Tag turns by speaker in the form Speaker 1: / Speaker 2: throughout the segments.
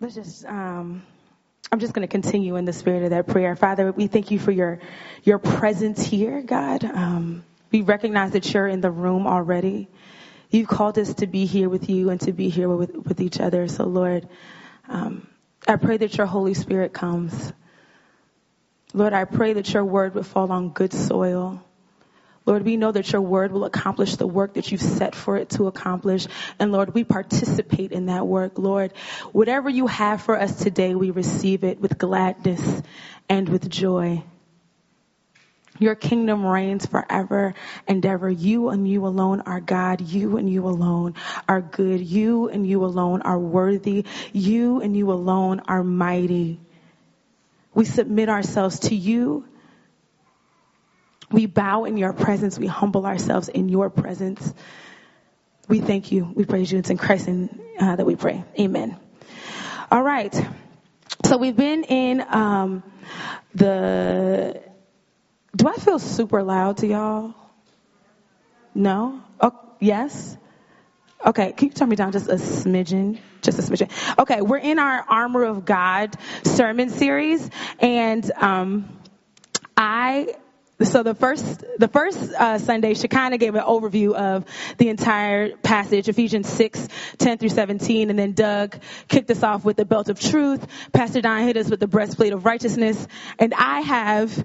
Speaker 1: let's just um, i'm just going to continue in the spirit of that prayer. Father we thank you for your your presence here god. Um, we recognize that you're in the room already. You've called us to be here with you and to be here with, with each other. So lord um, i pray that your holy spirit comes. Lord i pray that your word would fall on good soil Lord, we know that your word will accomplish the work that you've set for it to accomplish. And Lord, we participate in that work. Lord, whatever you have for us today, we receive it with gladness and with joy. Your kingdom reigns forever and ever. You and you alone are God. You and you alone are good. You and you alone are worthy. You and you alone are mighty. We submit ourselves to you we bow in your presence. We humble ourselves in your presence. We thank you. We praise you. It's in Christ in, uh, that we pray. Amen. All right. So we've been in um, the. Do I feel super loud to y'all? No? Oh, yes? Okay, can you turn me down just a smidgen? Just a smidgen. Okay, we're in our Armor of God sermon series, and um, I so the first the first uh, Sunday, Shekinah gave an overview of the entire passage, Ephesians 6, 10 through 17, and then Doug kicked us off with the belt of truth. Pastor Don hit us with the breastplate of righteousness, and I have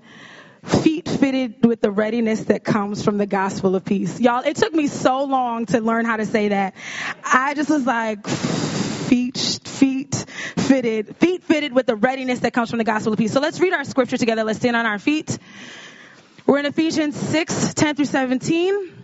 Speaker 1: feet fitted with the readiness that comes from the gospel of peace. Y'all, it took me so long to learn how to say that. I just was like, feet, feet fitted, feet fitted with the readiness that comes from the gospel of peace. So let's read our scripture together. Let's stand on our feet. We're in Ephesians 6, 10 through 17.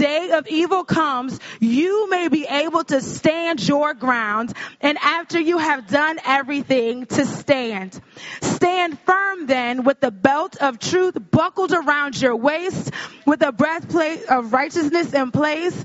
Speaker 1: day of evil comes, you may be able to stand your ground. And after you have done everything to stand, stand firm then with the belt of truth buckled around your waist, with a breastplate of righteousness in place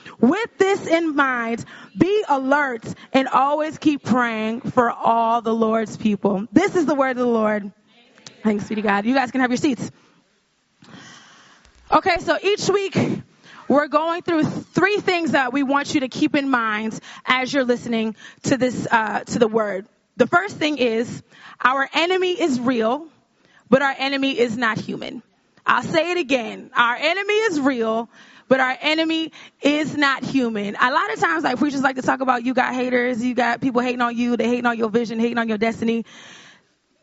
Speaker 1: With this in mind, be alert and always keep praying for all the Lord's people. This is the word of the Lord. Thanks be to God. You guys can have your seats. Okay, so each week we're going through three things that we want you to keep in mind as you're listening to this, uh, to the word. The first thing is our enemy is real, but our enemy is not human. I'll say it again. Our enemy is real, but our enemy is not human. A lot of times, like preachers like to talk about you got haters, you got people hating on you, they hating on your vision, hating on your destiny.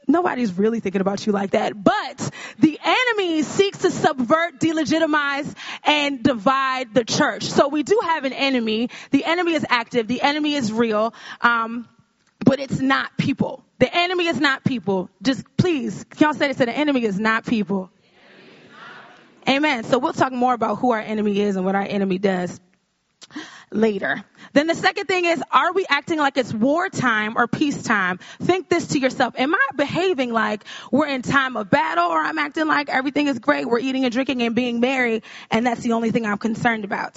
Speaker 1: Nobody's really thinking about you like that. But the enemy seeks to subvert, delegitimize, and divide the church. So we do have an enemy. The enemy is active. The enemy is real. Um, but it's not people. The enemy is not people. Just please, y'all say this to the enemy is not people. Amen. So we'll talk more about who our enemy is and what our enemy does later. Then the second thing is, are we acting like it's wartime or peacetime? Think this to yourself. Am I behaving like we're in time of battle or I'm acting like everything is great? We're eating and drinking and being merry and that's the only thing I'm concerned about.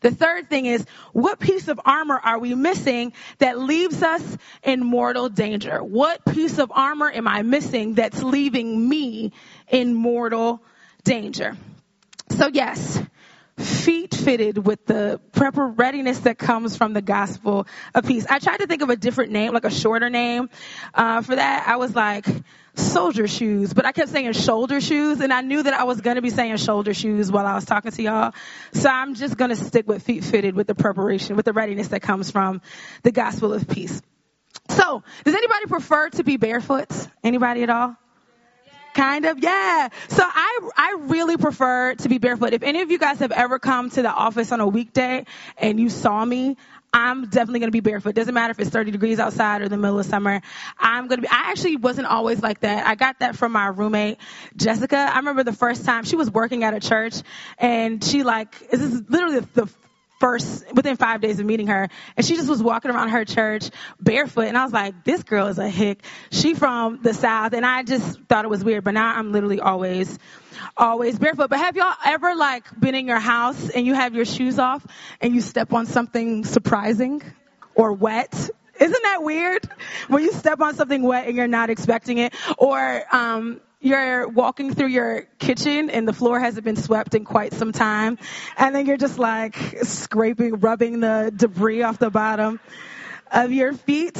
Speaker 1: The third thing is, what piece of armor are we missing that leaves us in mortal danger? What piece of armor am I missing that's leaving me in mortal danger. So yes, feet fitted with the proper readiness that comes from the gospel of peace. I tried to think of a different name, like a shorter name uh, for that. I was like soldier shoes, but I kept saying shoulder shoes, and I knew that I was going to be saying shoulder shoes while I was talking to y'all. So I'm just going to stick with feet fitted with the preparation, with the readiness that comes from the gospel of peace. So, does anybody prefer to be barefoot? Anybody at all? Kind of, yeah. So I I really prefer to be barefoot. If any of you guys have ever come to the office on a weekday and you saw me, I'm definitely going to be barefoot. Doesn't matter if it's 30 degrees outside or the middle of summer. I'm going to be, I actually wasn't always like that. I got that from my roommate, Jessica. I remember the first time she was working at a church and she like, this is literally the first within five days of meeting her and she just was walking around her church barefoot and i was like this girl is a hick. She from the south and i just thought it was weird but now i'm literally always always barefoot. But have y'all ever like been in your house and you have your shoes off and you step on something surprising or wet? Isn't that weird? When you step on something wet and you're not expecting it? Or um you're walking through your kitchen and the floor hasn't been swept in quite some time. And then you're just like scraping, rubbing the debris off the bottom of your feet.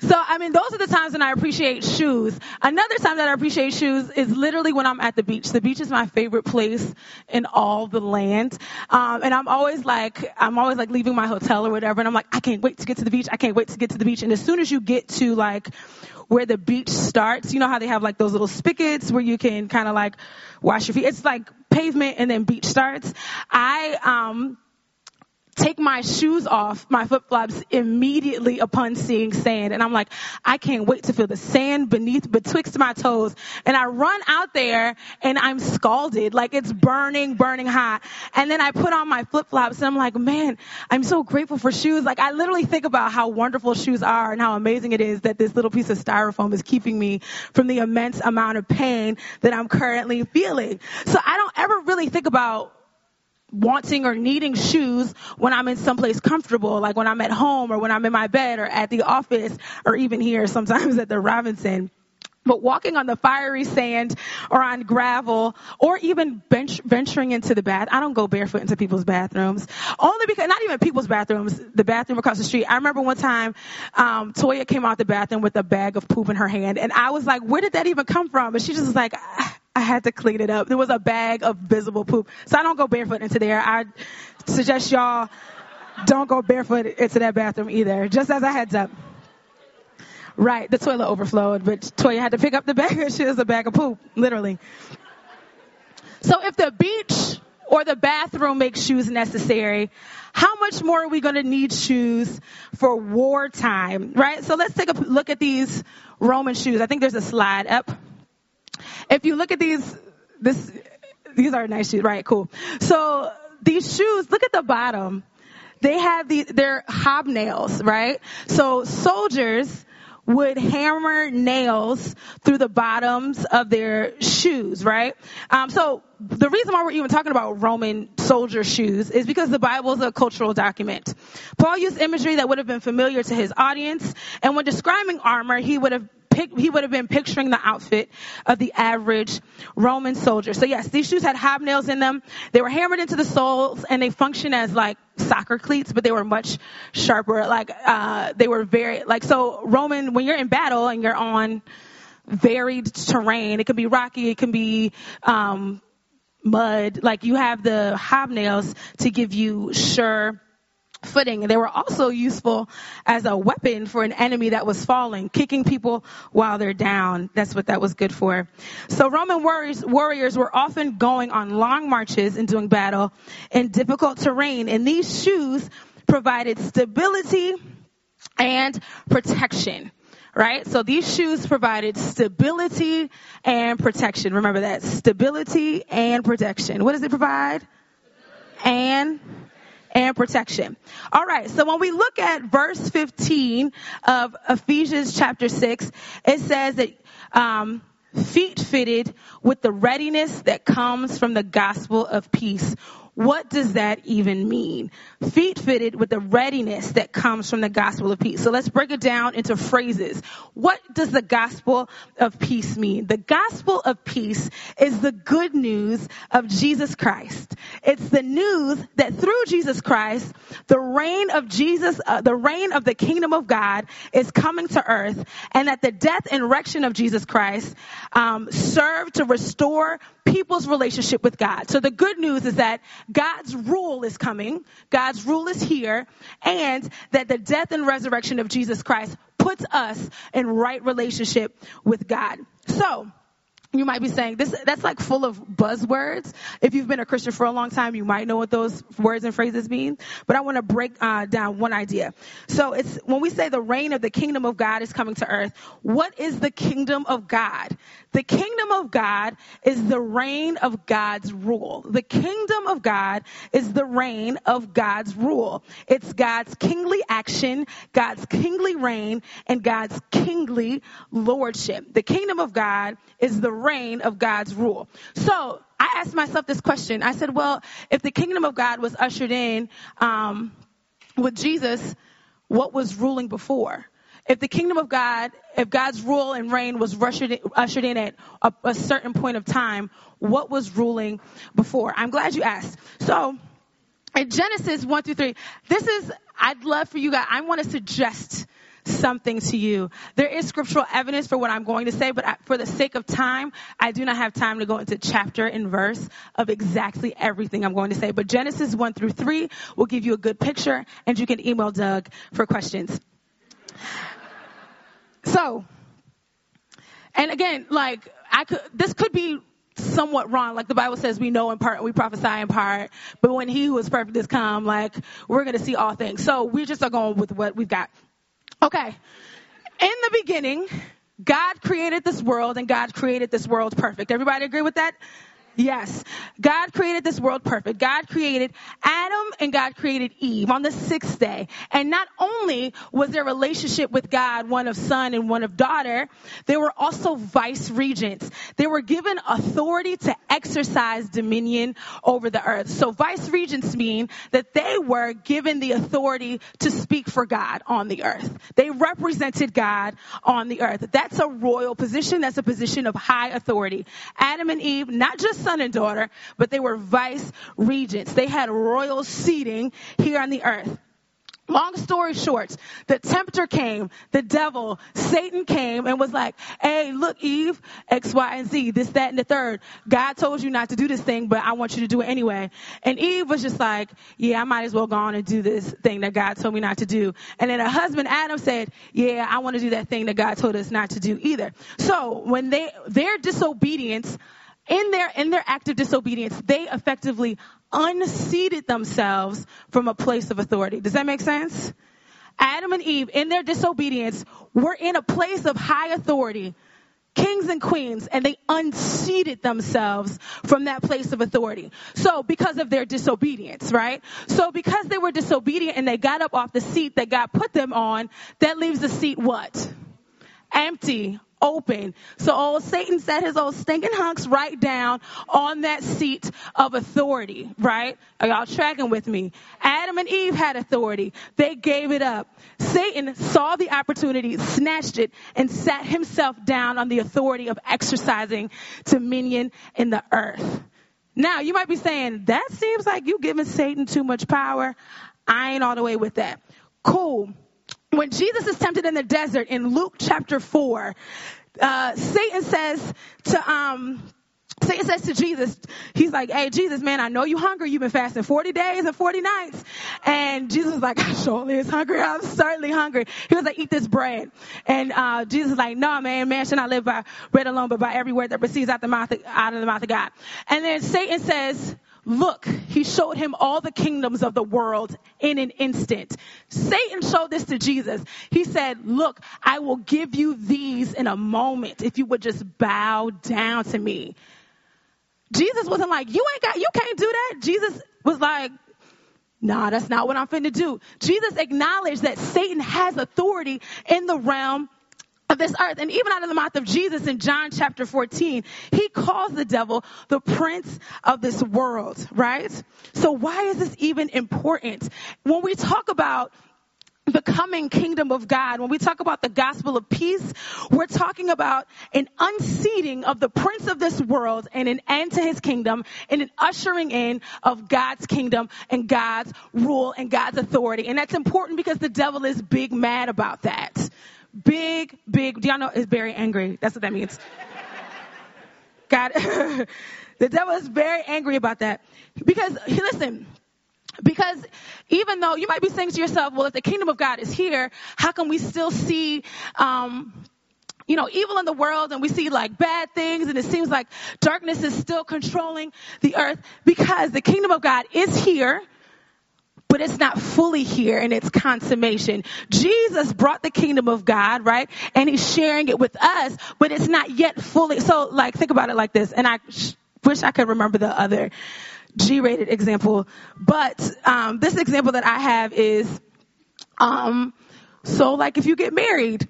Speaker 1: So, I mean, those are the times when I appreciate shoes. Another time that I appreciate shoes is literally when I'm at the beach. The beach is my favorite place in all the land. Um, and I'm always like, I'm always like leaving my hotel or whatever. And I'm like, I can't wait to get to the beach. I can't wait to get to the beach. And as soon as you get to like where the beach starts. You know how they have like those little spigots where you can kind of like wash your feet. It's like pavement and then beach starts. I, um, take my shoes off, my flip flops immediately upon seeing sand. And I'm like, I can't wait to feel the sand beneath, betwixt my toes. And I run out there and I'm scalded, like it's burning, burning hot. And then I put on my flip flops and I'm like, man, I'm so grateful for shoes. Like I literally think about how wonderful shoes are and how amazing it is that this little piece of styrofoam is keeping me from the immense amount of pain that I'm currently feeling. So I don't ever really think about wanting or needing shoes when I'm in someplace comfortable, like when I'm at home or when I'm in my bed or at the office or even here sometimes at the Robinson. But walking on the fiery sand or on gravel or even bench, venturing into the bath, I don't go barefoot into people's bathrooms. Only because, not even people's bathrooms, the bathroom across the street. I remember one time, um, Toya came out the bathroom with a bag of poop in her hand and I was like, where did that even come from? And she just was like, I had to clean it up. There was a bag of visible poop. So I don't go barefoot into there. I suggest y'all don't go barefoot into that bathroom either. Just as a heads up. Right, the toilet overflowed, but Toya had to pick up the bag. She was a bag of poop, literally. So if the beach or the bathroom makes shoes necessary, how much more are we going to need shoes for wartime, right? So let's take a look at these Roman shoes. I think there's a slide up. If you look at these, this, these are nice shoes, right? Cool. So these shoes, look at the bottom. They have the, they're hobnails, right? So soldiers would hammer nails through the bottoms of their shoes, right? Um, so the reason why we're even talking about Roman soldier shoes is because the Bible is a cultural document. Paul used imagery that would have been familiar to his audience, and when describing armor, he would have he would have been picturing the outfit of the average Roman soldier. So yes, these shoes had hobnails in them. They were hammered into the soles and they function as like soccer cleats, but they were much sharper. Like, uh, they were very, like, so Roman, when you're in battle and you're on varied terrain, it can be rocky, it can be, um, mud, like you have the hobnails to give you sure footing. They were also useful as a weapon for an enemy that was falling, kicking people while they're down. That's what that was good for. So Roman warriors, warriors were often going on long marches and doing battle in difficult terrain. And these shoes provided stability and protection. Right? So these shoes provided stability and protection. Remember that. Stability and protection. What does it provide? And and protection. All right. So when we look at verse 15 of Ephesians chapter 6, it says that, um, feet fitted with the readiness that comes from the gospel of peace what does that even mean? Feet fitted with the readiness that comes from the gospel of peace. So let's break it down into phrases. What does the gospel of peace mean? The gospel of peace is the good news of Jesus Christ. It's the news that through Jesus Christ, the reign of Jesus, uh, the reign of the kingdom of God is coming to earth and that the death and resurrection of Jesus Christ um, serve to restore people's relationship with God. So the good news is that God's rule is coming, God's rule is here, and that the death and resurrection of Jesus Christ puts us in right relationship with God. So, you might be saying this that's like full of buzzwords. If you've been a christian for a long time you might know what those words and phrases mean. But i want to break uh, down one idea. So it's when we say the reign of the kingdom of god is coming to earth what is the kingdom of god? The kingdom of god is the reign of god's rule. The kingdom of god is the reign of god's rule. It's god's kingly action god's kingly reign and god's kingly lordship. The kingdom of god is the reign of God's rule. So I asked myself this question. I said, well, if the kingdom of God was ushered in um, with Jesus, what was ruling before? If the kingdom of God, if God's rule and reign was ushered in, at a, a certain point of time, what was ruling before? I'm glad you asked. So, in Genesis 1 through 3, this is, I'd love for you guys, I want to suggest something to you. There is scriptural evidence for what I'm going to say, but for the sake of time, I do not have time to go into chapter and verse of exactly everything I'm going to say. But Genesis 1 through 3 will give you a good picture, and you can email Doug for questions. So, and again, like, I could, this could be somewhat wrong. Like the Bible says, we know in part, and we prophesy in part, but when he who is perfect is come, like, we're going to see all things. So we just are going with what we've got. Okay. In the beginning, God created this world and God created this world perfect. Everybody agree with that? Yes. God created this world perfect. God created Adam and God created Eve on the sixth day. And not only was their relationship with God one of son and one of daughter, they were also vice regents. They were given authority to exercise dominion over the earth. So vice regents mean that they were given the authority to speak for God on the earth. They represented God on the earth. That's a royal position. That's a position of high authority. Adam and Eve, not just son and daughter, but they were vice regents. They had royal seating here on the earth. Long story short, the tempter came, the devil, Satan came and was like, hey, look, Eve, X, Y, and Z, this, that, and the third. God told you not to do this thing, but I want you to do it anyway. And Eve was just like, yeah, I might as well go on and do this thing that God told me not to do. And then her husband, Adam, said, yeah, I want to do that thing that God told us not to do either. So when they, their disobedience in their in their act of disobedience, they effectively unseated themselves from a place of authority. Does that make sense? Adam and Eve, in their disobedience, were in a place of high authority, kings and queens, and they unseated themselves from that place of authority. So, because of their disobedience, right? So, because they were disobedient and they got up off the seat that God put them on, that leaves the seat what? Empty, open. So old Satan set his old stinking hunks right down on that seat of authority, right? Are y'all tracking with me? Adam and Eve had authority. They gave it up. Satan saw the opportunity, snatched it, and sat himself down on the authority of exercising dominion in the earth. Now, you might be saying, that seems like you giving Satan too much power. I ain't all the way with that. Cool when Jesus is tempted in the desert in Luke chapter 4, uh, Satan says to, um, Satan says to Jesus, he's like, hey, Jesus, man, I know you're hungry. You've been fasting 40 days and 40 nights. And Jesus was like, I surely is hungry. I'm certainly hungry. He was like, eat this bread. And, uh, Jesus was like, no, man, man should not live by bread alone, but by every word that proceeds out the mouth, of, out of the mouth of God. And then Satan says, Look, he showed him all the kingdoms of the world in an instant. Satan showed this to Jesus. He said, Look, I will give you these in a moment if you would just bow down to me. Jesus wasn't like, You ain't got, you can't do that. Jesus was like, Nah, that's not what I'm finna do. Jesus acknowledged that Satan has authority in the realm of this earth. And even out of the mouth of Jesus in John chapter 14, he calls the devil the prince of this world, right? So why is this even important? When we talk about the coming kingdom of God, when we talk about the gospel of peace, we're talking about an unseating of the prince of this world and an end to his kingdom and an ushering in of God's kingdom and God's rule and God's authority. And that's important because the devil is big mad about that. Big, big, do y'all know is very angry? That's what that means. God, the devil is very angry about that. Because, listen, because even though you might be saying to yourself, well, if the kingdom of God is here, how can we still see, um, you know, evil in the world and we see like bad things and it seems like darkness is still controlling the earth because the kingdom of God is here but it's not fully here in its consummation. Jesus brought the kingdom of God, right? And he's sharing it with us, but it's not yet fully. So like, think about it like this. And I sh- wish I could remember the other G-rated example, but, um, this example that I have is, um, so like if you get married,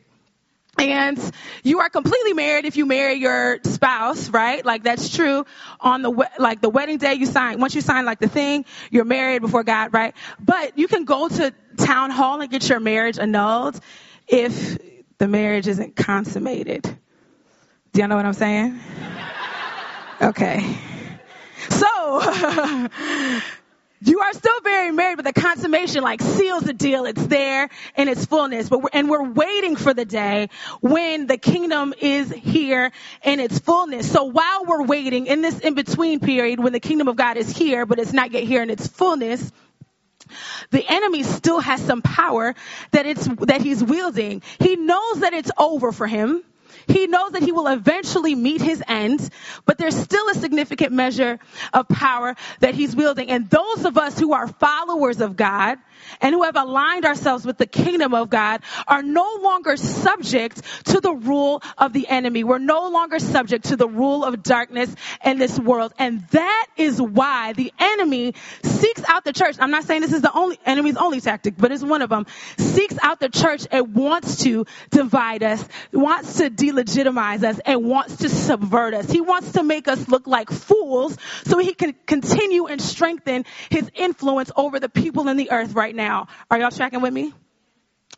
Speaker 1: and you are completely married if you marry your spouse, right? Like that's true on the, like the wedding day you sign, once you sign like the thing, you're married before God, right? But you can go to town hall and get your marriage annulled if the marriage isn't consummated. Do y'all know what I'm saying? Okay. So, You are still very married, but the consummation like seals the deal. It's there in its fullness. But we're, and we're waiting for the day when the kingdom is here in its fullness. So while we're waiting in this in between period when the kingdom of God is here, but it's not yet here in its fullness, the enemy still has some power that it's, that he's wielding. He knows that it's over for him. He knows that he will eventually meet his end, but there's still a significant measure of power that he's wielding. And those of us who are followers of God, and who have aligned ourselves with the kingdom of God are no longer subject to the rule of the enemy. We're no longer subject to the rule of darkness in this world. And that is why the enemy seeks out the church. I'm not saying this is the only enemy's only tactic, but it's one of them. Seeks out the church and wants to divide us, wants to delegitimize us, and wants to subvert us. He wants to make us look like fools so he can continue and strengthen his influence over the people in the earth right now now. Are y'all tracking with me?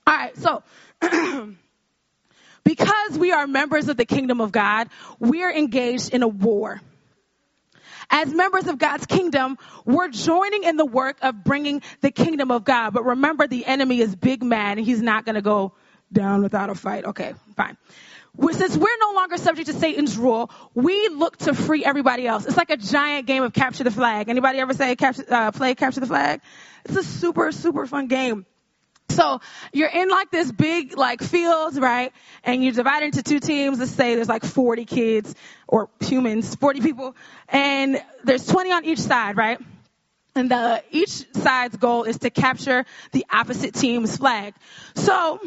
Speaker 1: All right, so because we are members of the kingdom of God, we are engaged in a war. As members of God's kingdom, we're joining in the work of bringing the kingdom of God. But remember, the enemy is big man and he's not going to go down without a fight. Okay, fine. Since we're no longer subject to Satan's rule, we look to free everybody else. It's like a giant game of capture the flag. Anybody ever say capture, uh, play capture the flag? It's a super, super fun game. So you're in like this big like field, right? And you're divided into two teams. Let's say there's like 40 kids or humans, 40 people, and there's 20 on each side, right? And the each side's goal is to capture the opposite team's flag. So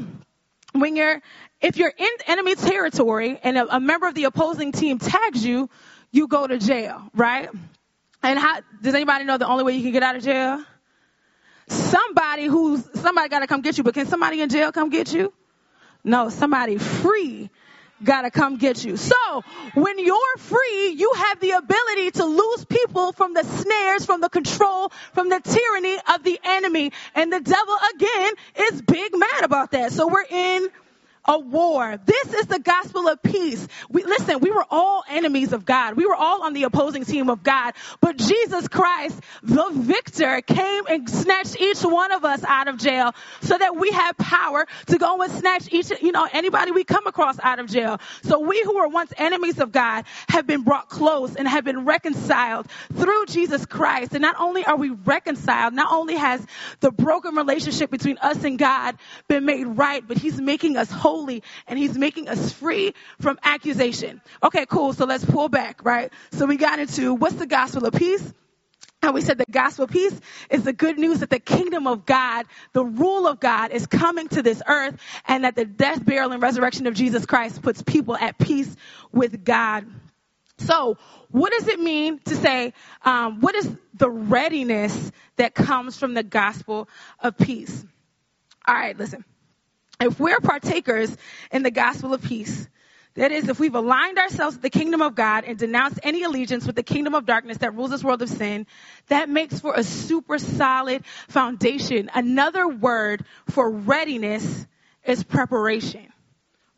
Speaker 1: when you're if you're in enemy territory and a, a member of the opposing team tags you, you go to jail, right? And how does anybody know the only way you can get out of jail? somebody who's somebody got to come get you. But can somebody in jail come get you? No, somebody free got to come get you. So when you're free, you have the ability to lose people from the snares, from the control, from the tyranny of the enemy. And the devil again is big mad about that. So we're in a war. This is the gospel of peace. We, listen, we were all enemies of God. We were all on the opposing team of God. But Jesus Christ, the victor, came and snatched each one of us out of jail so that we have power to go and snatch each, you know, anybody we come across out of jail. So we who were once enemies of God have been brought close and have been reconciled through Jesus Christ. And not only are we reconciled, not only has the broken relationship between us and God been made right, but he's making us whole holy and he's making us free from accusation. Okay, cool. So let's pull back, right? So we got into what's the gospel of peace? And we said the gospel of peace is the good news that the kingdom of God, the rule of God is coming to this earth and that the death, burial, and resurrection of Jesus Christ puts people at peace with God. So what does it mean to say, um, what is the readiness that comes from the gospel of peace? All right, listen if we're partakers in the gospel of peace, that is, if we've aligned ourselves with the kingdom of God and denounced any allegiance with the kingdom of darkness that rules this world of sin, that makes for a super solid foundation. Another word for readiness is preparation.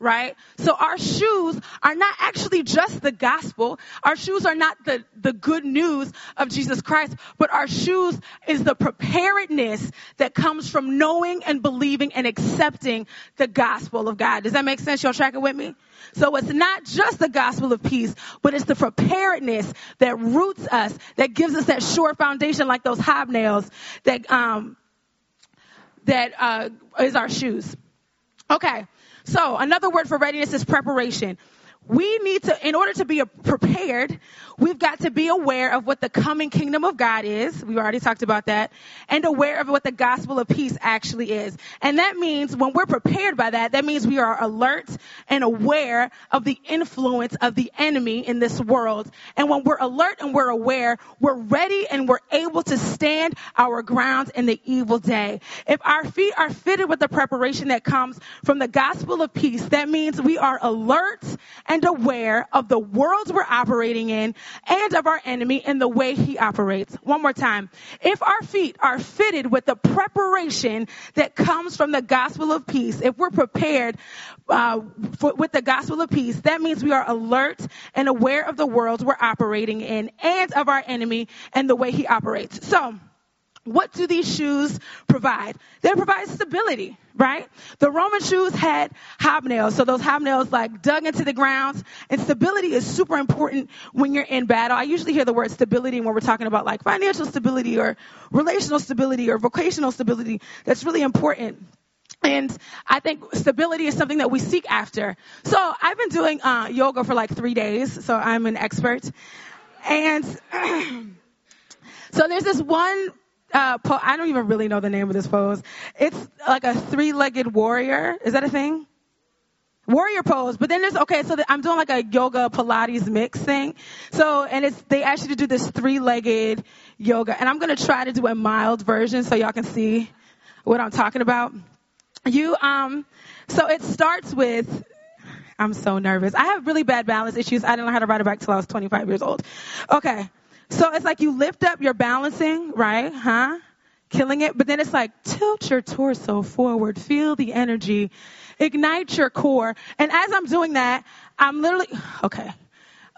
Speaker 1: Right? So our shoes are not actually just the gospel. Our shoes are not the, the good news of Jesus Christ, but our shoes is the preparedness that comes from knowing and believing and accepting the gospel of God. Does that make sense? Y'all tracking with me? So it's not just the gospel of peace, but it's the preparedness that roots us, that gives us that sure foundation like those hobnails that, um, that, uh, is our shoes. Okay. So another word for readiness is preparation we need to, in order to be prepared, we've got to be aware of what the coming kingdom of God is. We've already talked about that. And aware of what the gospel of peace actually is. And that means when we're prepared by that, that means we are alert and aware of the influence of the enemy in this world. And when we're alert and we're aware, we're ready and we're able to stand our ground in the evil day. If our feet are fitted with the preparation that comes from the gospel of peace, that means we are alert and and aware of the worlds we're operating in and of our enemy and the way he operates. One more time. If our feet are fitted with the preparation that comes from the gospel of peace, if we're prepared uh, for, with the gospel of peace, that means we are alert and aware of the worlds we're operating in and of our enemy and the way he operates. So, what do these shoes provide? They provide stability, right? The Roman shoes had hobnails, so those hobnails like dug into the ground. And stability is super important when you're in battle. I usually hear the word stability when we're talking about like financial stability or relational stability or vocational stability. That's really important. And I think stability is something that we seek after. So I've been doing uh, yoga for like three days, so I'm an expert. And so there's this one uh, po- I don't even really know the name of this pose. It's like a three-legged warrior. Is that a thing? Warrior pose. But then there's, okay, so I'm doing like a yoga Pilates mix thing. So, and it's, they ask you to do this three-legged yoga. And I'm going to try to do a mild version so y'all can see what I'm talking about. You, um, so it starts with, I'm so nervous. I have really bad balance issues. I didn't know how to ride a bike till I was 25 years old. Okay. So it's like you lift up, you're balancing, right? Huh? Killing it. But then it's like tilt your torso forward, feel the energy, ignite your core. And as I'm doing that, I'm literally, okay.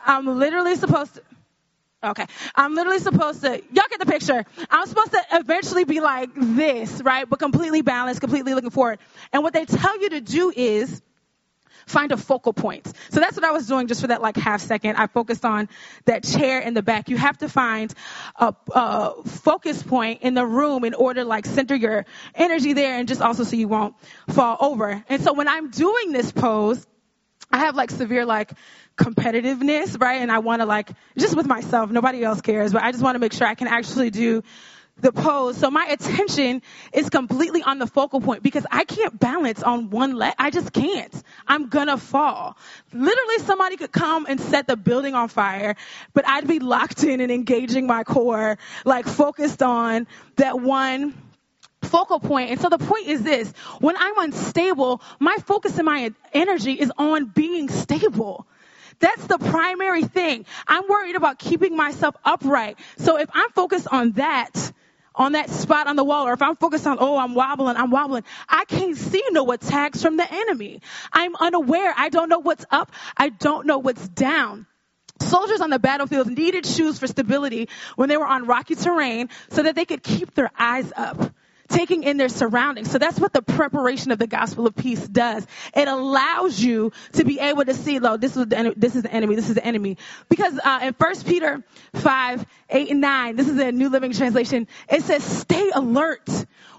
Speaker 1: I'm literally supposed to, Okay. I'm literally supposed to, y'all get the picture. I'm supposed to eventually be like this, right? But completely balanced, completely looking forward. And what they tell you to do is, find a focal point. So that's what I was doing just for that like half second. I focused on that chair in the back. You have to find a, a focus point in the room in order to like center your energy there and just also so you won't fall over. And so when I'm doing this pose, I have like severe like competitiveness, right? And I want to like, just with myself, nobody else cares, but I just want to make sure I can actually do the pose. So my attention is completely on the focal point because I can't balance on one leg. I just can't. I'm gonna fall. Literally somebody could come and set the building on fire, but I'd be locked in and engaging my core, like focused on that one focal point. And so the point is this, when I'm unstable, my focus and my energy is on being stable. That's the primary thing. I'm worried about keeping myself upright. So if I'm focused on that, on that spot on the wall, or if I'm focused on, oh, I'm wobbling, I'm wobbling, I can't see no attacks from the enemy. I'm unaware. I don't know what's up. I don't know what's down. Soldiers on the battlefield needed shoes for stability when they were on rocky terrain so that they could keep their eyes up taking in their surroundings. So that's what the preparation of the gospel of peace does. It allows you to be able to see, Lo, this is the, this is the enemy, this is the enemy. Because uh, in 1 Peter 5, 8 and 9, this is a New Living Translation, it says, stay alert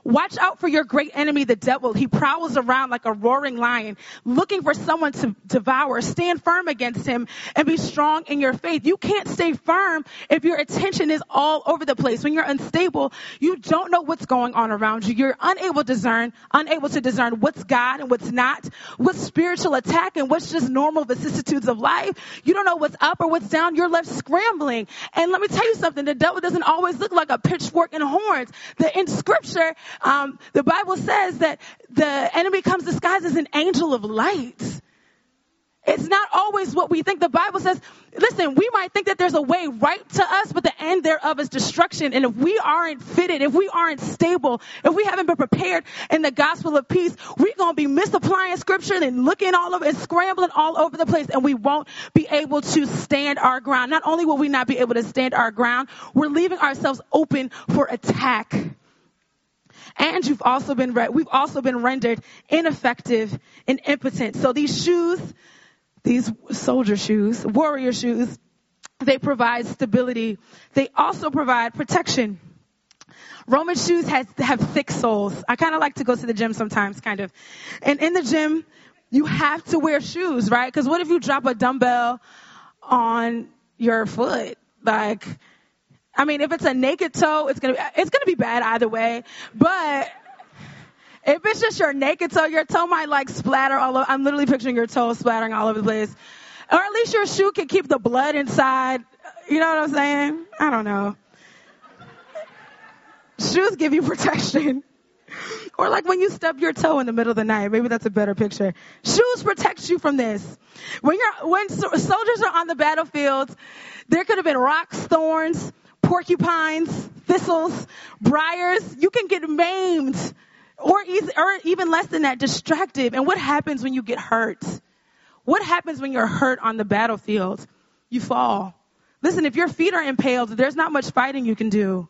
Speaker 1: Watch out for your great enemy, the devil. He prowls around like a roaring lion, looking for someone to devour. Stand firm against him and be strong in your faith. You can't stay firm if your attention is all over the place. When you're unstable, you don't know what's going on around you. You're unable to discern, unable to discern what's God and what's not, what's spiritual attack and what's just normal vicissitudes of life. You don't know what's up or what's down. You're left scrambling. And let me tell you something. The devil doesn't always look like a pitchfork and horns. The, in scripture, um, the Bible says that the enemy comes disguised as an angel of light. it's not always what we think. The Bible says, listen, we might think that there's a way right to us, but the end thereof is destruction. And if we aren't fitted, if we aren't stable, if we haven't been prepared in the gospel of peace, we're going to be misapplying scripture and looking all over and scrambling all over the place and we won't be able to stand our ground. Not only will we not be able to stand our ground, we're leaving ourselves open for attack. And you've also been, re- we've also been rendered ineffective and impotent. So these shoes, these soldier shoes, warrior shoes, they provide stability. They also provide protection. Roman shoes has, have thick soles. I kind of like to go to the gym sometimes, kind of. And in the gym, you have to wear shoes, right? Because what if you drop a dumbbell on your foot? Like, I mean, if it's a naked toe, it's gonna it's gonna be bad either way. But if it's just your naked toe, your toe might like splatter all over. I'm literally picturing your toe splattering all over the place. Or at least your shoe can keep the blood inside. You know what I'm saying? I don't know. Shoes give you protection. Or like when you stub your toe in the middle of the night. Maybe that's a better picture. Shoes protect you from this. When you're, when soldiers are on the battlefield, there could have been rocks, thorns, porcupines, thistles, briars. You can get maimed or, or even less than that, distracted. And what happens when you get hurt? What happens when you're hurt on the battlefield? You fall. Listen, if your feet are impaled, there's not much fighting you can do.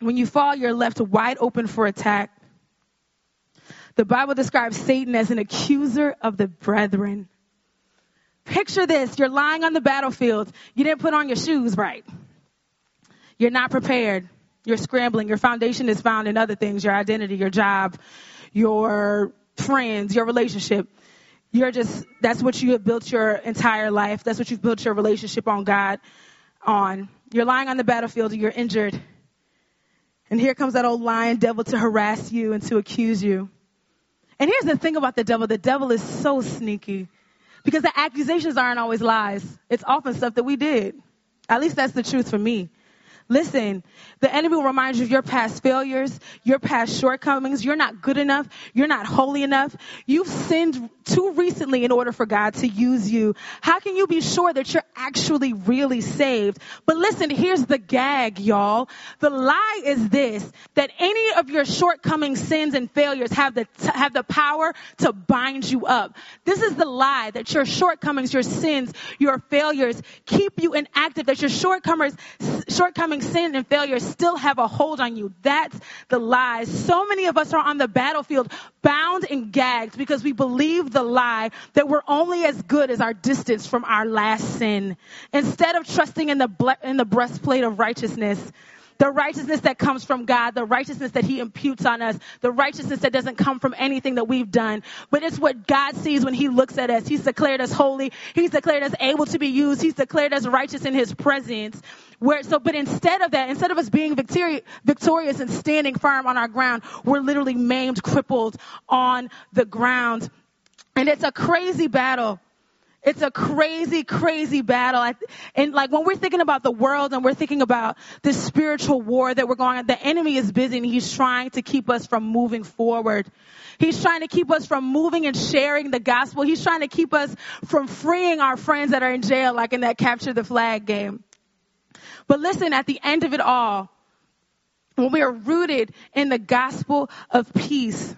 Speaker 1: When you fall, you're left wide open for attack. The Bible describes Satan as an accuser of the brethren. Picture this. You're lying on the battlefield. You didn't put on your shoes right. You're not prepared. You're scrambling. Your foundation is found in other things, your identity, your job, your friends, your relationship. You're just, that's what you have built your entire life. That's what you've built your relationship on God on. You're lying on the battlefield and you're injured. And here comes that old lion devil to harass you and to accuse you. And here's the thing about the devil. The devil is so sneaky. Because the accusations aren't always lies. It's often stuff that we did. At least that's the truth for me. Listen, the enemy will remind you of your past failures, your past shortcomings. You're not good enough. You're not holy enough. You've sinned too recently in order for God to use you. How can you be sure that you're actually really saved? But listen, here's the gag, y'all. The lie is this, that any of your shortcomings, sins, and failures have the, have the power to bind you up. This is the lie that your shortcomings, your sins, your failures keep you inactive, that your shortcomings, shortcomings, sin, and failure still have a hold on you. That's the lies. So many of us are on the battlefield bound and gagged because we believe the lie that we're only as good as our distance from our last sin. Instead of trusting in the, ble- in the breastplate of righteousness, the righteousness that comes from God, the righteousness that He imputes on us, the righteousness that doesn't come from anything that we've done, but it's what God sees when He looks at us. He's declared us holy. He's declared us able to be used. He's declared us righteous in His presence. Where, so, but instead of that, instead of us being victori- victorious and standing firm on our ground, we're literally maimed, crippled on the ground. And it's a crazy battle. It's a crazy, crazy battle. And like when we're thinking about the world and we're thinking about this spiritual war that we're going on, the enemy is busy and he's trying to keep us from moving forward. He's trying to keep us from moving and sharing the gospel. He's trying to keep us from freeing our friends that are in jail, like in that capture the flag game. But listen, at the end of it all, when we are rooted in the gospel of peace,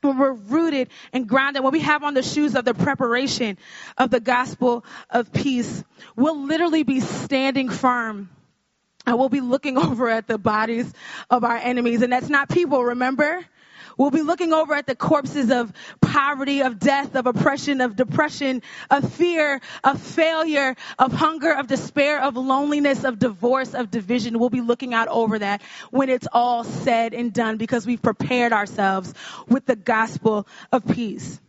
Speaker 1: when we're rooted and grounded, when we have on the shoes of the preparation of the gospel of peace, we'll literally be standing firm. And we'll be looking over at the bodies of our enemies. And that's not people, remember? We'll be looking over at the corpses of poverty, of death, of oppression, of depression, of fear, of failure, of hunger, of despair, of loneliness, of divorce, of division. We'll be looking out over that when it's all said and done because we've prepared ourselves with the gospel of peace.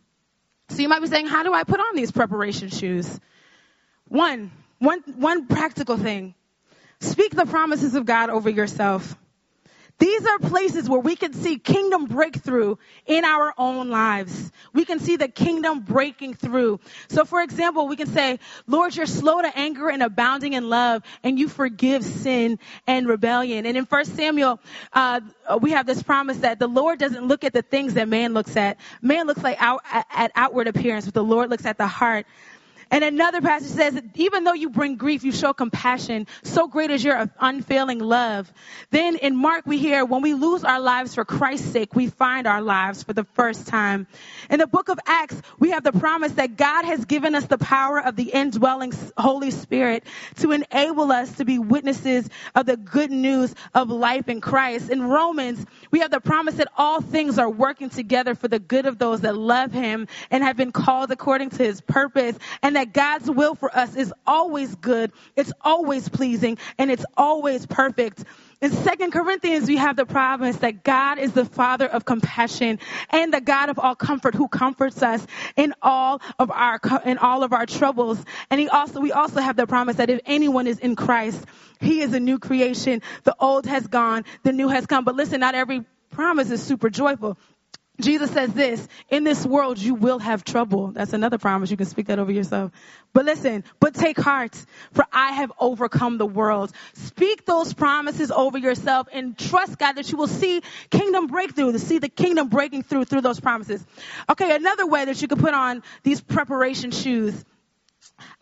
Speaker 1: So you might be saying, how do I put on these preparation shoes? One, one, one practical thing. Speak the promises of God over yourself. These are places where we can see kingdom breakthrough in our own lives. We can see the kingdom breaking through. So for example, we can say, Lord, you're slow to anger and abounding in love, and you forgive sin and rebellion. And in 1 Samuel, uh, we have this promise that the Lord doesn't look at the things that man looks at. Man looks like out, at outward appearance, but the Lord looks at the heart. And another passage says, even though you bring grief, you show compassion. So great is your unfailing love. Then in Mark, we hear, when we lose our lives for Christ's sake, we find our lives for the first time. In the book of Acts, we have the promise that God has given us the power of the indwelling Holy Spirit to enable us to be witnesses of the good news of life in Christ. In Romans, we have the promise that all things are working together for the good of those that love Him and have been called according to His purpose and that God's will for us is always good, it's always pleasing, and it's always perfect. In Second Corinthians, we have the promise that God is the Father of compassion and the God of all comfort who comforts us in all of our, in all of our troubles. And he also, we also have the promise that if anyone is in Christ, he is a new creation. The old has gone, the new has come. But listen, not every promise is super joyful. Jesus says this, in this world you will have trouble. That's another promise. You can speak that over yourself. But listen, but take heart, for I have overcome the world. Speak those promises over yourself and trust God that you will see kingdom breakthrough, to see the kingdom breaking through through those promises. Okay, another way that you can put on these preparation shoes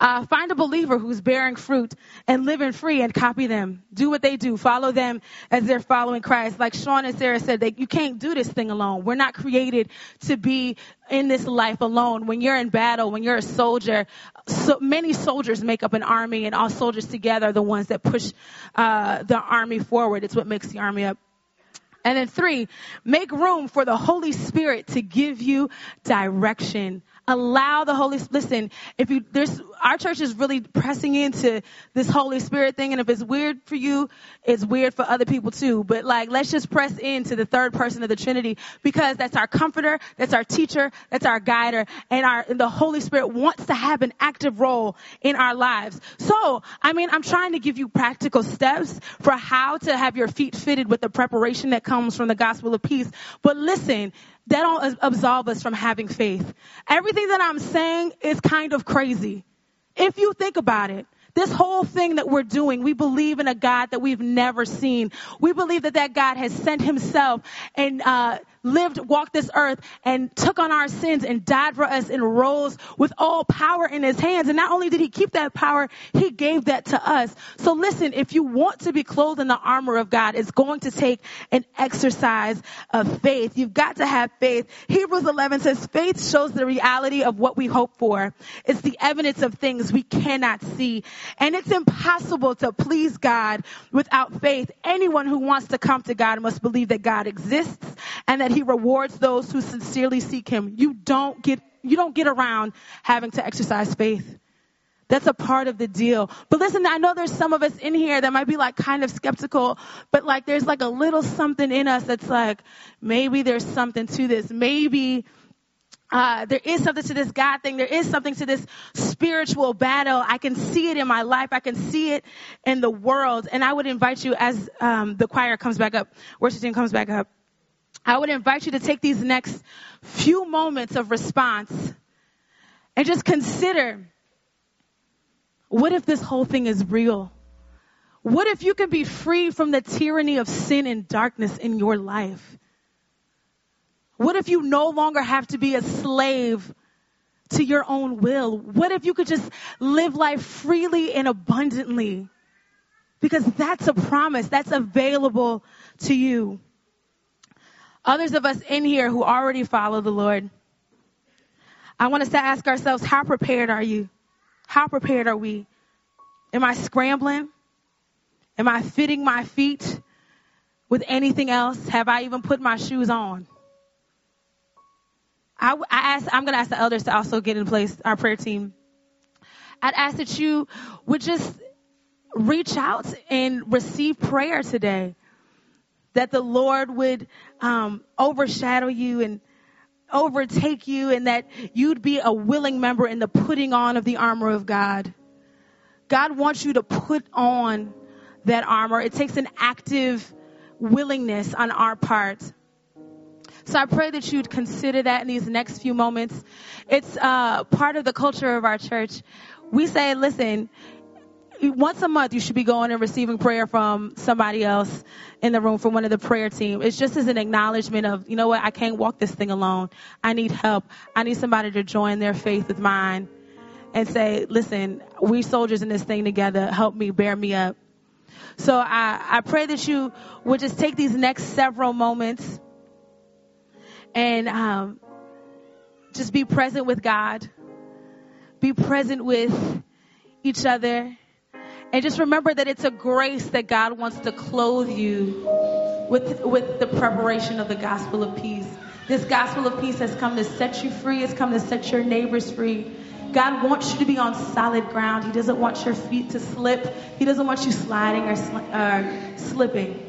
Speaker 1: uh, find a believer who's bearing fruit and living free and copy them. Do what they do. Follow them as they're following Christ. Like Sean and Sarah said, that you can't do this thing alone. We're not created to be in this life alone. When you're in battle, when you're a soldier, so many soldiers make up an army, and all soldiers together are the ones that push uh, the army forward. It's what makes the army up. And then three, make room for the Holy Spirit to give you direction allow the Holy listen, if you there's our church is really pressing into this Holy Spirit thing and if it's weird for you, it's weird for other people too. But like let's just press into the third person of the Trinity because that's our comforter, that's our teacher, that's our guider, and our and the Holy Spirit wants to have an active role in our lives. So, I mean, I'm trying to give you practical steps for how to have your feet fitted with the preparation that comes from the gospel of peace. But listen, that don't absolve us from having faith. Everything that I'm saying is kind of crazy. If you think about it, this whole thing that we're doing, we believe in a God that we've never seen. We believe that that God has sent himself and uh, lived, walked this earth and took on our sins and died for us and rose with all power in his hands. And not only did he keep that power, he gave that to us. So listen, if you want to be clothed in the armor of God, it's going to take an exercise of faith. You've got to have faith. Hebrews 11 says faith shows the reality of what we hope for. It's the evidence of things we cannot see. And it's impossible to please God without faith. Anyone who wants to come to God must believe that God exists and that he rewards those who sincerely seek him. You don't get, you don't get around having to exercise faith. That's a part of the deal. But listen, I know there's some of us in here that might be like kind of skeptical, but like there's like a little something in us that's like, maybe there's something to this. Maybe uh, there is something to this God thing. There is something to this spiritual battle. I can see it in my life. I can see it in the world. And I would invite you as um, the choir comes back up, worship team comes back up. I would invite you to take these next few moments of response and just consider what if this whole thing is real? What if you can be free from the tyranny of sin and darkness in your life? What if you no longer have to be a slave to your own will? What if you could just live life freely and abundantly? Because that's a promise that's available to you. Others of us in here who already follow the Lord, I want us to ask ourselves, how prepared are you? How prepared are we? Am I scrambling? Am I fitting my feet with anything else? Have I even put my shoes on? I, I ask, I'm going to ask the elders to also get in place, our prayer team. I'd ask that you would just reach out and receive prayer today that the Lord would um, overshadow you and overtake you, and that you'd be a willing member in the putting on of the armor of God. God wants you to put on that armor. It takes an active willingness on our part. So I pray that you'd consider that in these next few moments. It's uh, part of the culture of our church. We say, listen, once a month you should be going and receiving prayer from somebody else in the room from one of the prayer team. It's just as an acknowledgement of, you know what, I can't walk this thing alone. I need help. I need somebody to join their faith with mine and say, listen, we soldiers in this thing together. Help me, bear me up. So I, I pray that you would just take these next several moments and um, just be present with God, be present with each other, and just remember that it's a grace that God wants to clothe you with, with the preparation of the gospel of peace. This gospel of peace has come to set you free, it's come to set your neighbors free. God wants you to be on solid ground. He doesn't want your feet to slip. He doesn't want you sliding or, sli- or slipping.